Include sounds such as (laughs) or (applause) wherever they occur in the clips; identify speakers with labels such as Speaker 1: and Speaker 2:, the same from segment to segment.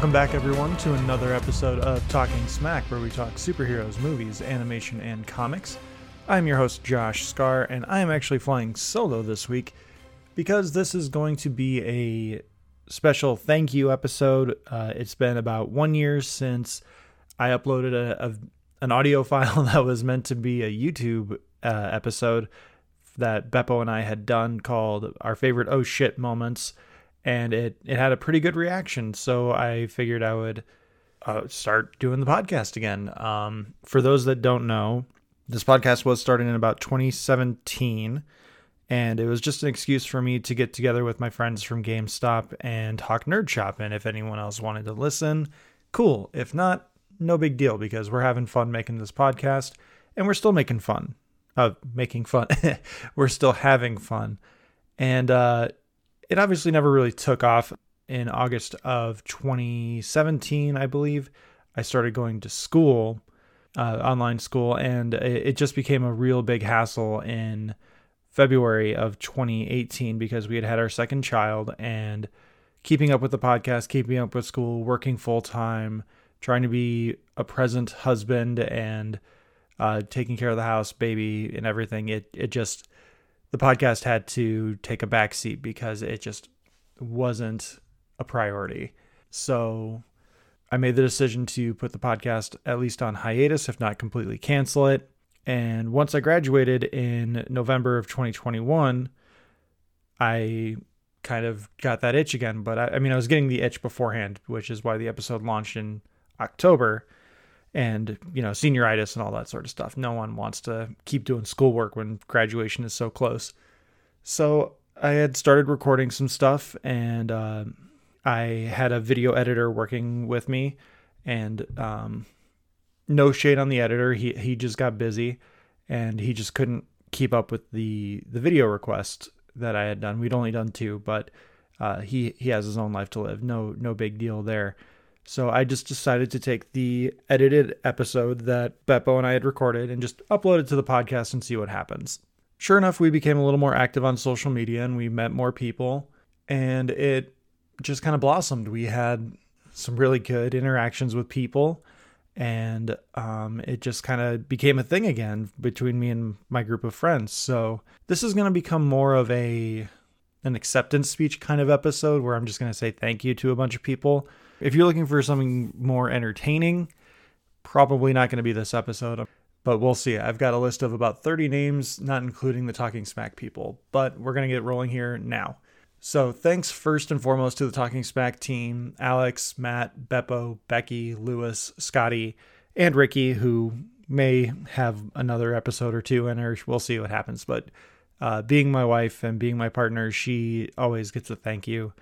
Speaker 1: Welcome back, everyone, to another episode of Talking Smack, where we talk superheroes, movies, animation, and comics. I'm your host, Josh Scar, and I am actually flying solo this week because this is going to be a special thank you episode. Uh, it's been about one year since I uploaded a, a an audio (laughs) file that was meant to be a YouTube uh, episode that Beppo and I had done called Our Favorite Oh Shit Moments and it it had a pretty good reaction. So I figured I would uh, start doing the podcast again. Um, for those that don't know, this podcast was started in about 2017, and it was just an excuse for me to get together with my friends from GameStop and talk nerd shop. And if anyone else wanted to listen, cool. If not, no big deal because we're having fun making this podcast, and we're still making fun of making fun. (laughs) we're still having fun. And uh, it obviously never really took off. In August of 2017, I believe, I started going to school, uh, online school, and it just became a real big hassle in February of 2018 because we had had our second child and keeping up with the podcast, keeping up with school, working full time, trying to be a present husband and uh, taking care of the house, baby, and everything. It it just the podcast had to take a back seat because it just wasn't a priority. So I made the decision to put the podcast at least on hiatus, if not completely cancel it. And once I graduated in November of 2021, I kind of got that itch again. But I, I mean, I was getting the itch beforehand, which is why the episode launched in October and you know senioritis and all that sort of stuff. No one wants to keep doing schoolwork when graduation is so close. So i had started recording some stuff and uh, i had a video editor working with me and um, no shade on the editor. He, he just got busy and he just couldn't keep up with the the video request that i had done. We'd only done two but uh, he he has his own life to live. No no big deal there so I just decided to take the edited episode that Beppo and I had recorded and just upload it to the podcast and see what happens. Sure enough, we became a little more active on social media and we met more people and it just kind of blossomed. We had some really good interactions with people and um, it just kind of became a thing again between me and my group of friends. So this is going to become more of a an acceptance speech kind of episode where I'm just going to say thank you to a bunch of people if you're looking for something more entertaining, probably not going to be this episode, but we'll see. I've got a list of about 30 names, not including the Talking Smack people, but we're going to get rolling here now. So, thanks first and foremost to the Talking Smack team Alex, Matt, Beppo, Becky, Lewis, Scotty, and Ricky, who may have another episode or two in her. We'll see what happens. But uh, being my wife and being my partner, she always gets a thank you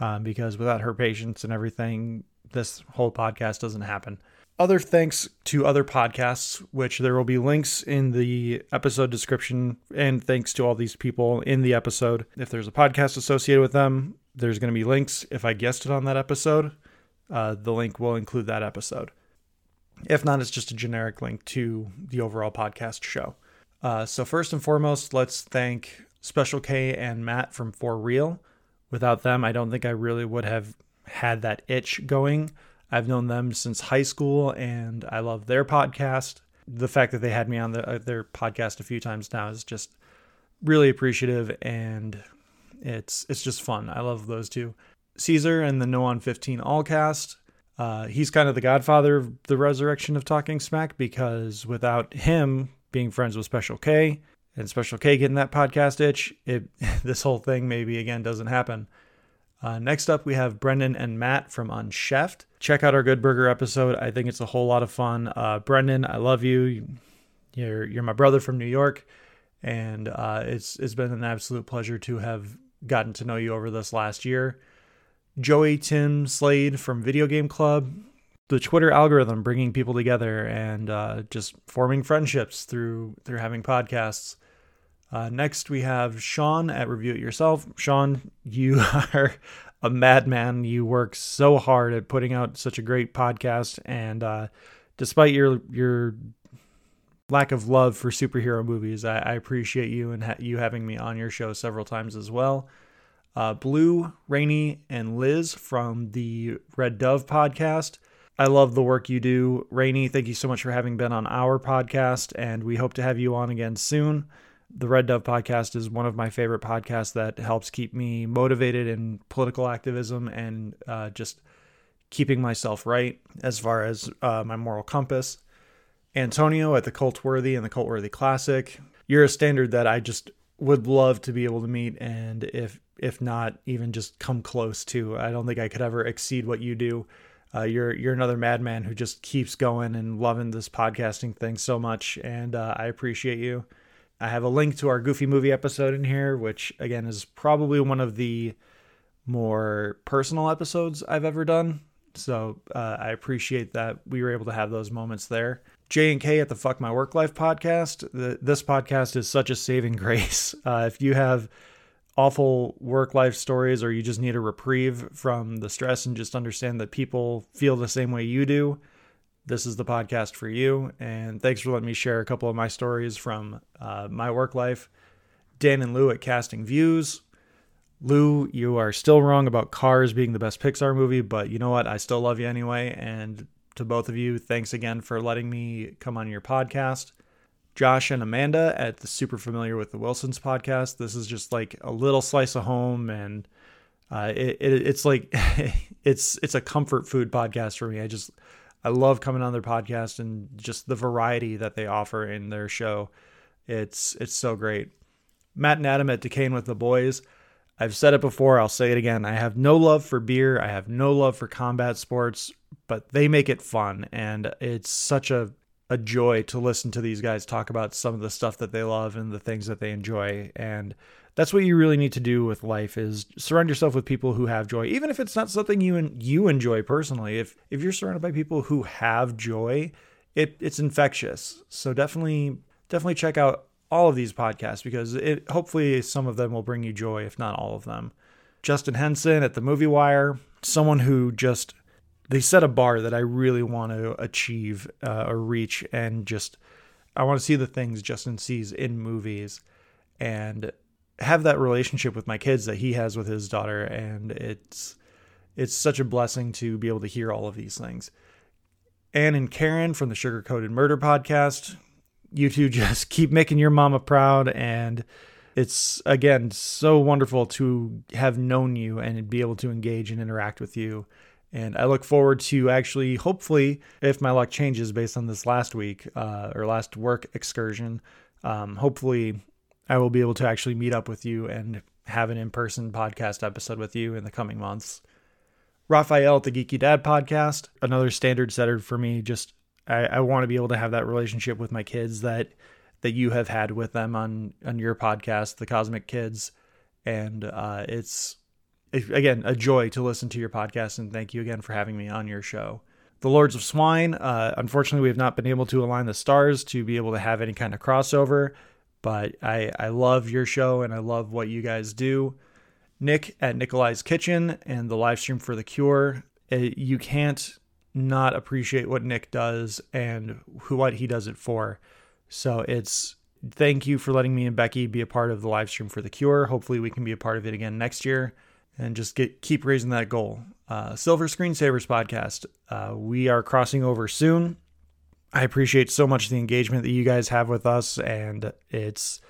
Speaker 1: um, because without her patience and everything, this whole podcast doesn't happen. Other thanks to other podcasts, which there will be links in the episode description, and thanks to all these people in the episode. If there's a podcast associated with them, there's going to be links. If I guessed it on that episode, uh, the link will include that episode. If not, it's just a generic link to the overall podcast show. Uh, so, first and foremost, let's thank Special K and Matt from For Real Without them, I don't think I really would have had that itch going. I've known them since high school and I love their podcast. The fact that they had me on the, uh, their podcast a few times now is just really appreciative and it's it's just fun. I love those two. Caesar and the No on 15 All cast. Uh, he's kind of the godfather of the resurrection of Talking Smack because without him being friends with Special K, and Special K getting that podcast itch, it (laughs) this whole thing maybe again doesn't happen. Uh, next up, we have Brendan and Matt from Unchefed. Check out our Good Burger episode. I think it's a whole lot of fun. Uh, Brendan, I love you. You're you're my brother from New York, and uh, it's it's been an absolute pleasure to have gotten to know you over this last year. Joey Tim Slade from Video Game Club. The Twitter algorithm bringing people together and uh, just forming friendships through through having podcasts. Uh, next, we have Sean at Review It Yourself. Sean, you (laughs) are a madman. You work so hard at putting out such a great podcast, and uh, despite your your lack of love for superhero movies, I, I appreciate you and ha- you having me on your show several times as well. uh, Blue, Rainy, and Liz from the Red Dove podcast. I love the work you do. Rainy, thank you so much for having been on our podcast, and we hope to have you on again soon. The Red Dove podcast is one of my favorite podcasts that helps keep me motivated in political activism and uh, just keeping myself right as far as uh, my moral compass. Antonio at the Cultworthy and the Cultworthy Classic, you're a standard that I just would love to be able to meet, and if if not, even just come close to. I don't think I could ever exceed what you do. Uh, you're you're another madman who just keeps going and loving this podcasting thing so much, and uh, I appreciate you. I have a link to our Goofy movie episode in here, which again is probably one of the more personal episodes I've ever done. So uh, I appreciate that we were able to have those moments there. J and K at the Fuck My Work Life podcast. The, this podcast is such a saving (laughs) grace. Uh, if you have awful work life stories or you just need a reprieve from the stress and just understand that people feel the same way you do, this is the podcast for you. And thanks for letting me share a couple of my stories from uh, my work life. Dan and Lou at Casting Views. Lou, you are still wrong about Cars being the best Pixar movie, but you know what? I still love you anyway. And to both of you, thanks again for letting me come on your podcast. Josh and Amanda at the Super Familiar with the Wilsons podcast. This is just like a little slice of home, and uh, it, it, it's like (laughs) it's it's a comfort food podcast for me. I just I love coming on their podcast and just the variety that they offer in their show. It's it's so great. Matt and Adam at Decaying with the Boys. I've said it before, I'll say it again. I have no love for beer. I have no love for combat sports, but they make it fun and it's such a a joy to listen to these guys talk about some of the stuff that they love and the things that they enjoy and that's what you really need to do with life is surround yourself with people who have joy. Even if it's not something you you enjoy personally if if you're surrounded by people who have joy it it's infectious. So definitely definitely check out all of these podcasts because it hopefully some of them will bring you joy if not all of them. Justin Henson at the Movie Wire someone who just they set a bar that I really want to achieve uh, or reach, and just I want to see the things Justin sees in movies, and have that relationship with my kids that he has with his daughter, and it's it's such a blessing to be able to hear all of these things. Ann and Karen from the Sugar Coated Murder podcast, you two (laughs) just keep making your mama proud and it's again so wonderful to have known you and be able to engage and interact with you and I look forward to actually, hopefully, if my luck changes based on this last week uh, or last work excursion, um, hopefully I will be able to actually meet up with you and have an in person podcast episode with you in the coming months. Raphael at the Geeky Dad podcast, another standard setter for me. Just I, I want to be able to have that relationship with my kids that that you have had with them on on your podcast, the Cosmic Kids, and uh, it's again, a joy to listen to your podcast, and thank you again for having me on your show. The Lords of Swine, uh, unfortunately, we have not been able to align the stars to be able to have any kind of crossover, but I, I love your show and I love what you guys do. Nick at Nikolai's Kitchen and the live stream for The Cure. It, uh, you can't not appreciate what Nick does and who what he does it for. So it's thank you for letting me and Becky be a part of the live stream for The Cure. Hopefully, we can be a part of it again next year and just get keep raising that goal. Uh, Silver Screensavers podcast. Uh, we are crossing over soon. I appreciate so much the engagement that you guys have with us, and it's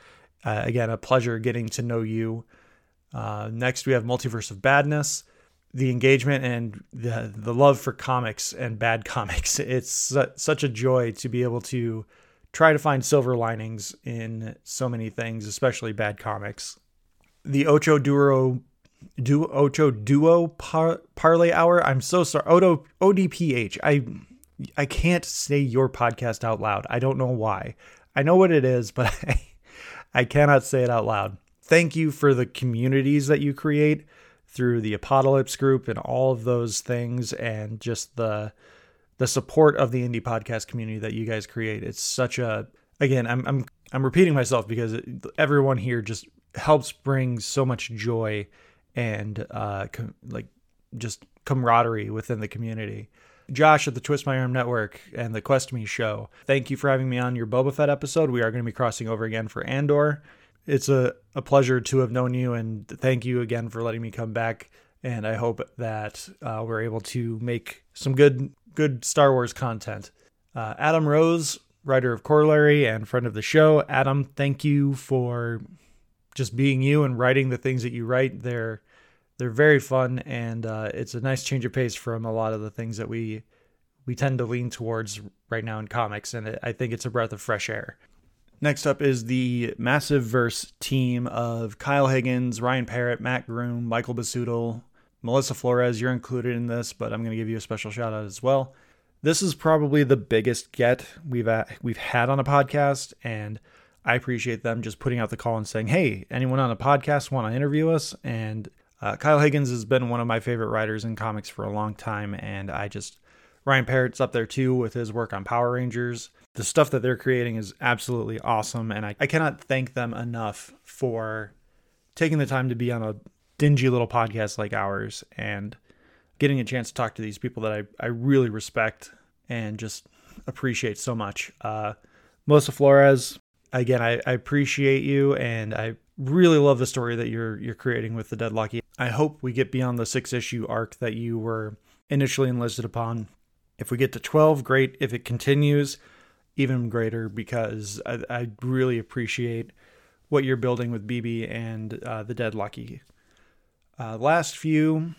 Speaker 1: uh, again a pleasure getting to know you. Uh, next, we have Multiverse of Badness. The engagement and the the love for comics and bad (laughs) comics. It's su- such a joy to be able to try to find silver linings in so many things, especially bad comics. The Ocho Duro Duo Ocho Duo par, Parlay Hour. I'm so sorry. Odo ODPH. I I can't say your podcast out loud. I don't know why. I know what it is, (laughs) but I, I cannot say it out loud. Thank you for the communities that you create through the Apocalypse group and all of those things and just the the support of the indie podcast community that you guys create. It's such a again, I'm I'm I'm repeating myself because everyone here just helps bring so much joy and uh, com- like just camaraderie within the community. Josh at the Twist My Arm Network and the Quest Me show. Thank you for having me on your Boba Fett episode. We are going to be crossing over again for Andor. it's a, a pleasure to have known you, and thank you again for letting me come back. And I hope that uh, we're able to make some good good Star Wars content. Uh, Adam Rose, writer of Corollary and friend of the show. Adam, thank you for just being you and writing the things that you write. They're they're very fun, and uh, it's a nice change of pace from a lot of the things that we we tend to lean towards right now in comics. And it, I think it's a breath of fresh air. Next up is the Massive Verse team of Kyle Higgins, Ryan Parrott, Mat Groom, Michael Basudel, Melissa Flores. You're included in this, but I'm going to give you a special shout out as well. This is probably the biggest get we've we've had on a podcast, and I appreciate them just putting out the call and saying, "Hey, anyone on a podcast want to interview us?" And uh, Kyle Higgins has been one of my favorite writers in comics for a long time, and I just Ryan Parrott's up there too with his work on Power Rangers the stuff that they're creating is absolutely awesome and I, I cannot thank them enough for taking the time to be on a dingy little podcast like ours and getting a chance to talk to these people that I, I really respect and just appreciate so much. Uh, Melissa Flores, again, I, I appreciate you and I really love the story that you're you're creating with the Dead Lucky. I hope we get beyond the six issue arc that you were initially enlisted upon. If we get to 12, great. If it continues, even greater because I, I really appreciate what you're building with BB and uh, the Dead Lucky. Uh, last few,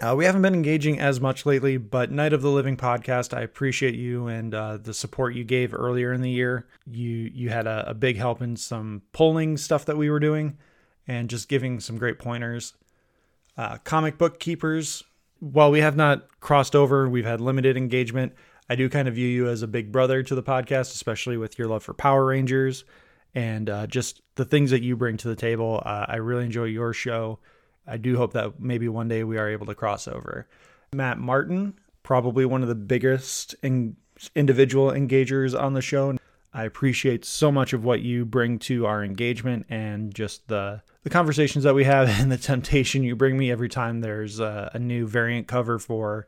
Speaker 1: uh, we haven't been engaging as much lately, but Night of the Living podcast, I appreciate you and uh, the support you gave earlier in the year. You you had a, a big help in some polling stuff that we were doing, and just giving some great pointers. Uh, comic book keepers, while we have not crossed over, we've had limited engagement. I do kind of view you as a big brother to the podcast, especially with your love for Power Rangers and uh, just the things that you bring to the table. Uh, I really enjoy your show. I do hope that maybe one day we are able to cross over. Matt Martin, probably one of the biggest in- individual engagers on the show. I appreciate so much of what you bring to our engagement and just the the conversations that we have (laughs) and the temptation you bring me every time there's a, a new variant cover for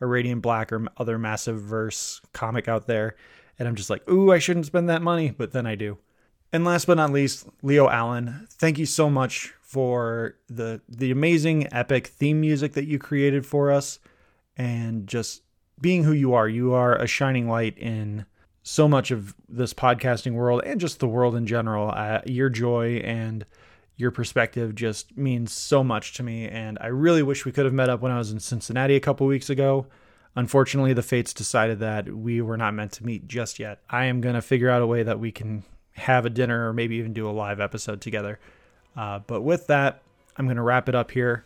Speaker 1: a Radiant Black or other massive verse comic out there. And I'm just like, ooh, I shouldn't spend that money, but then I do. And last but not least, Leo Allen, thank you so much for the the amazing epic theme music that you created for us and just being who you are. You are a shining light in so much of this podcasting world and just the world in general. Uh, your joy and your perspective just means so much to me. And I really wish we could have met up when I was in Cincinnati a couple weeks ago. Unfortunately, the fates decided that we were not meant to meet just yet. I am going to figure out a way that we can have a dinner or maybe even do a live episode together. Uh, but with that, I'm going to wrap it up here.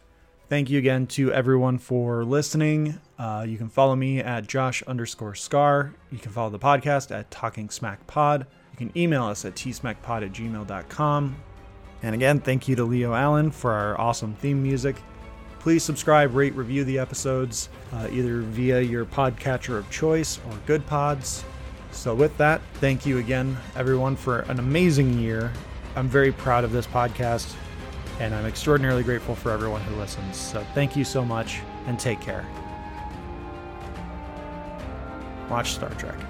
Speaker 1: Thank you again to everyone for listening. Uh, you can follow me at Josh underscore Scar. You can follow the podcast at Talking Smack Pod. You can email us at tsmackpod at gmail.com. And again, thank you to Leo Allen for our awesome theme music. Please subscribe, rate, review the episodes uh, either via your podcatcher of choice or Good Pods. So, with that, thank you again, everyone, for an amazing year. I'm very proud of this podcast, and I'm extraordinarily grateful for everyone who listens. So, thank you so much, and take care. Watch Star Trek.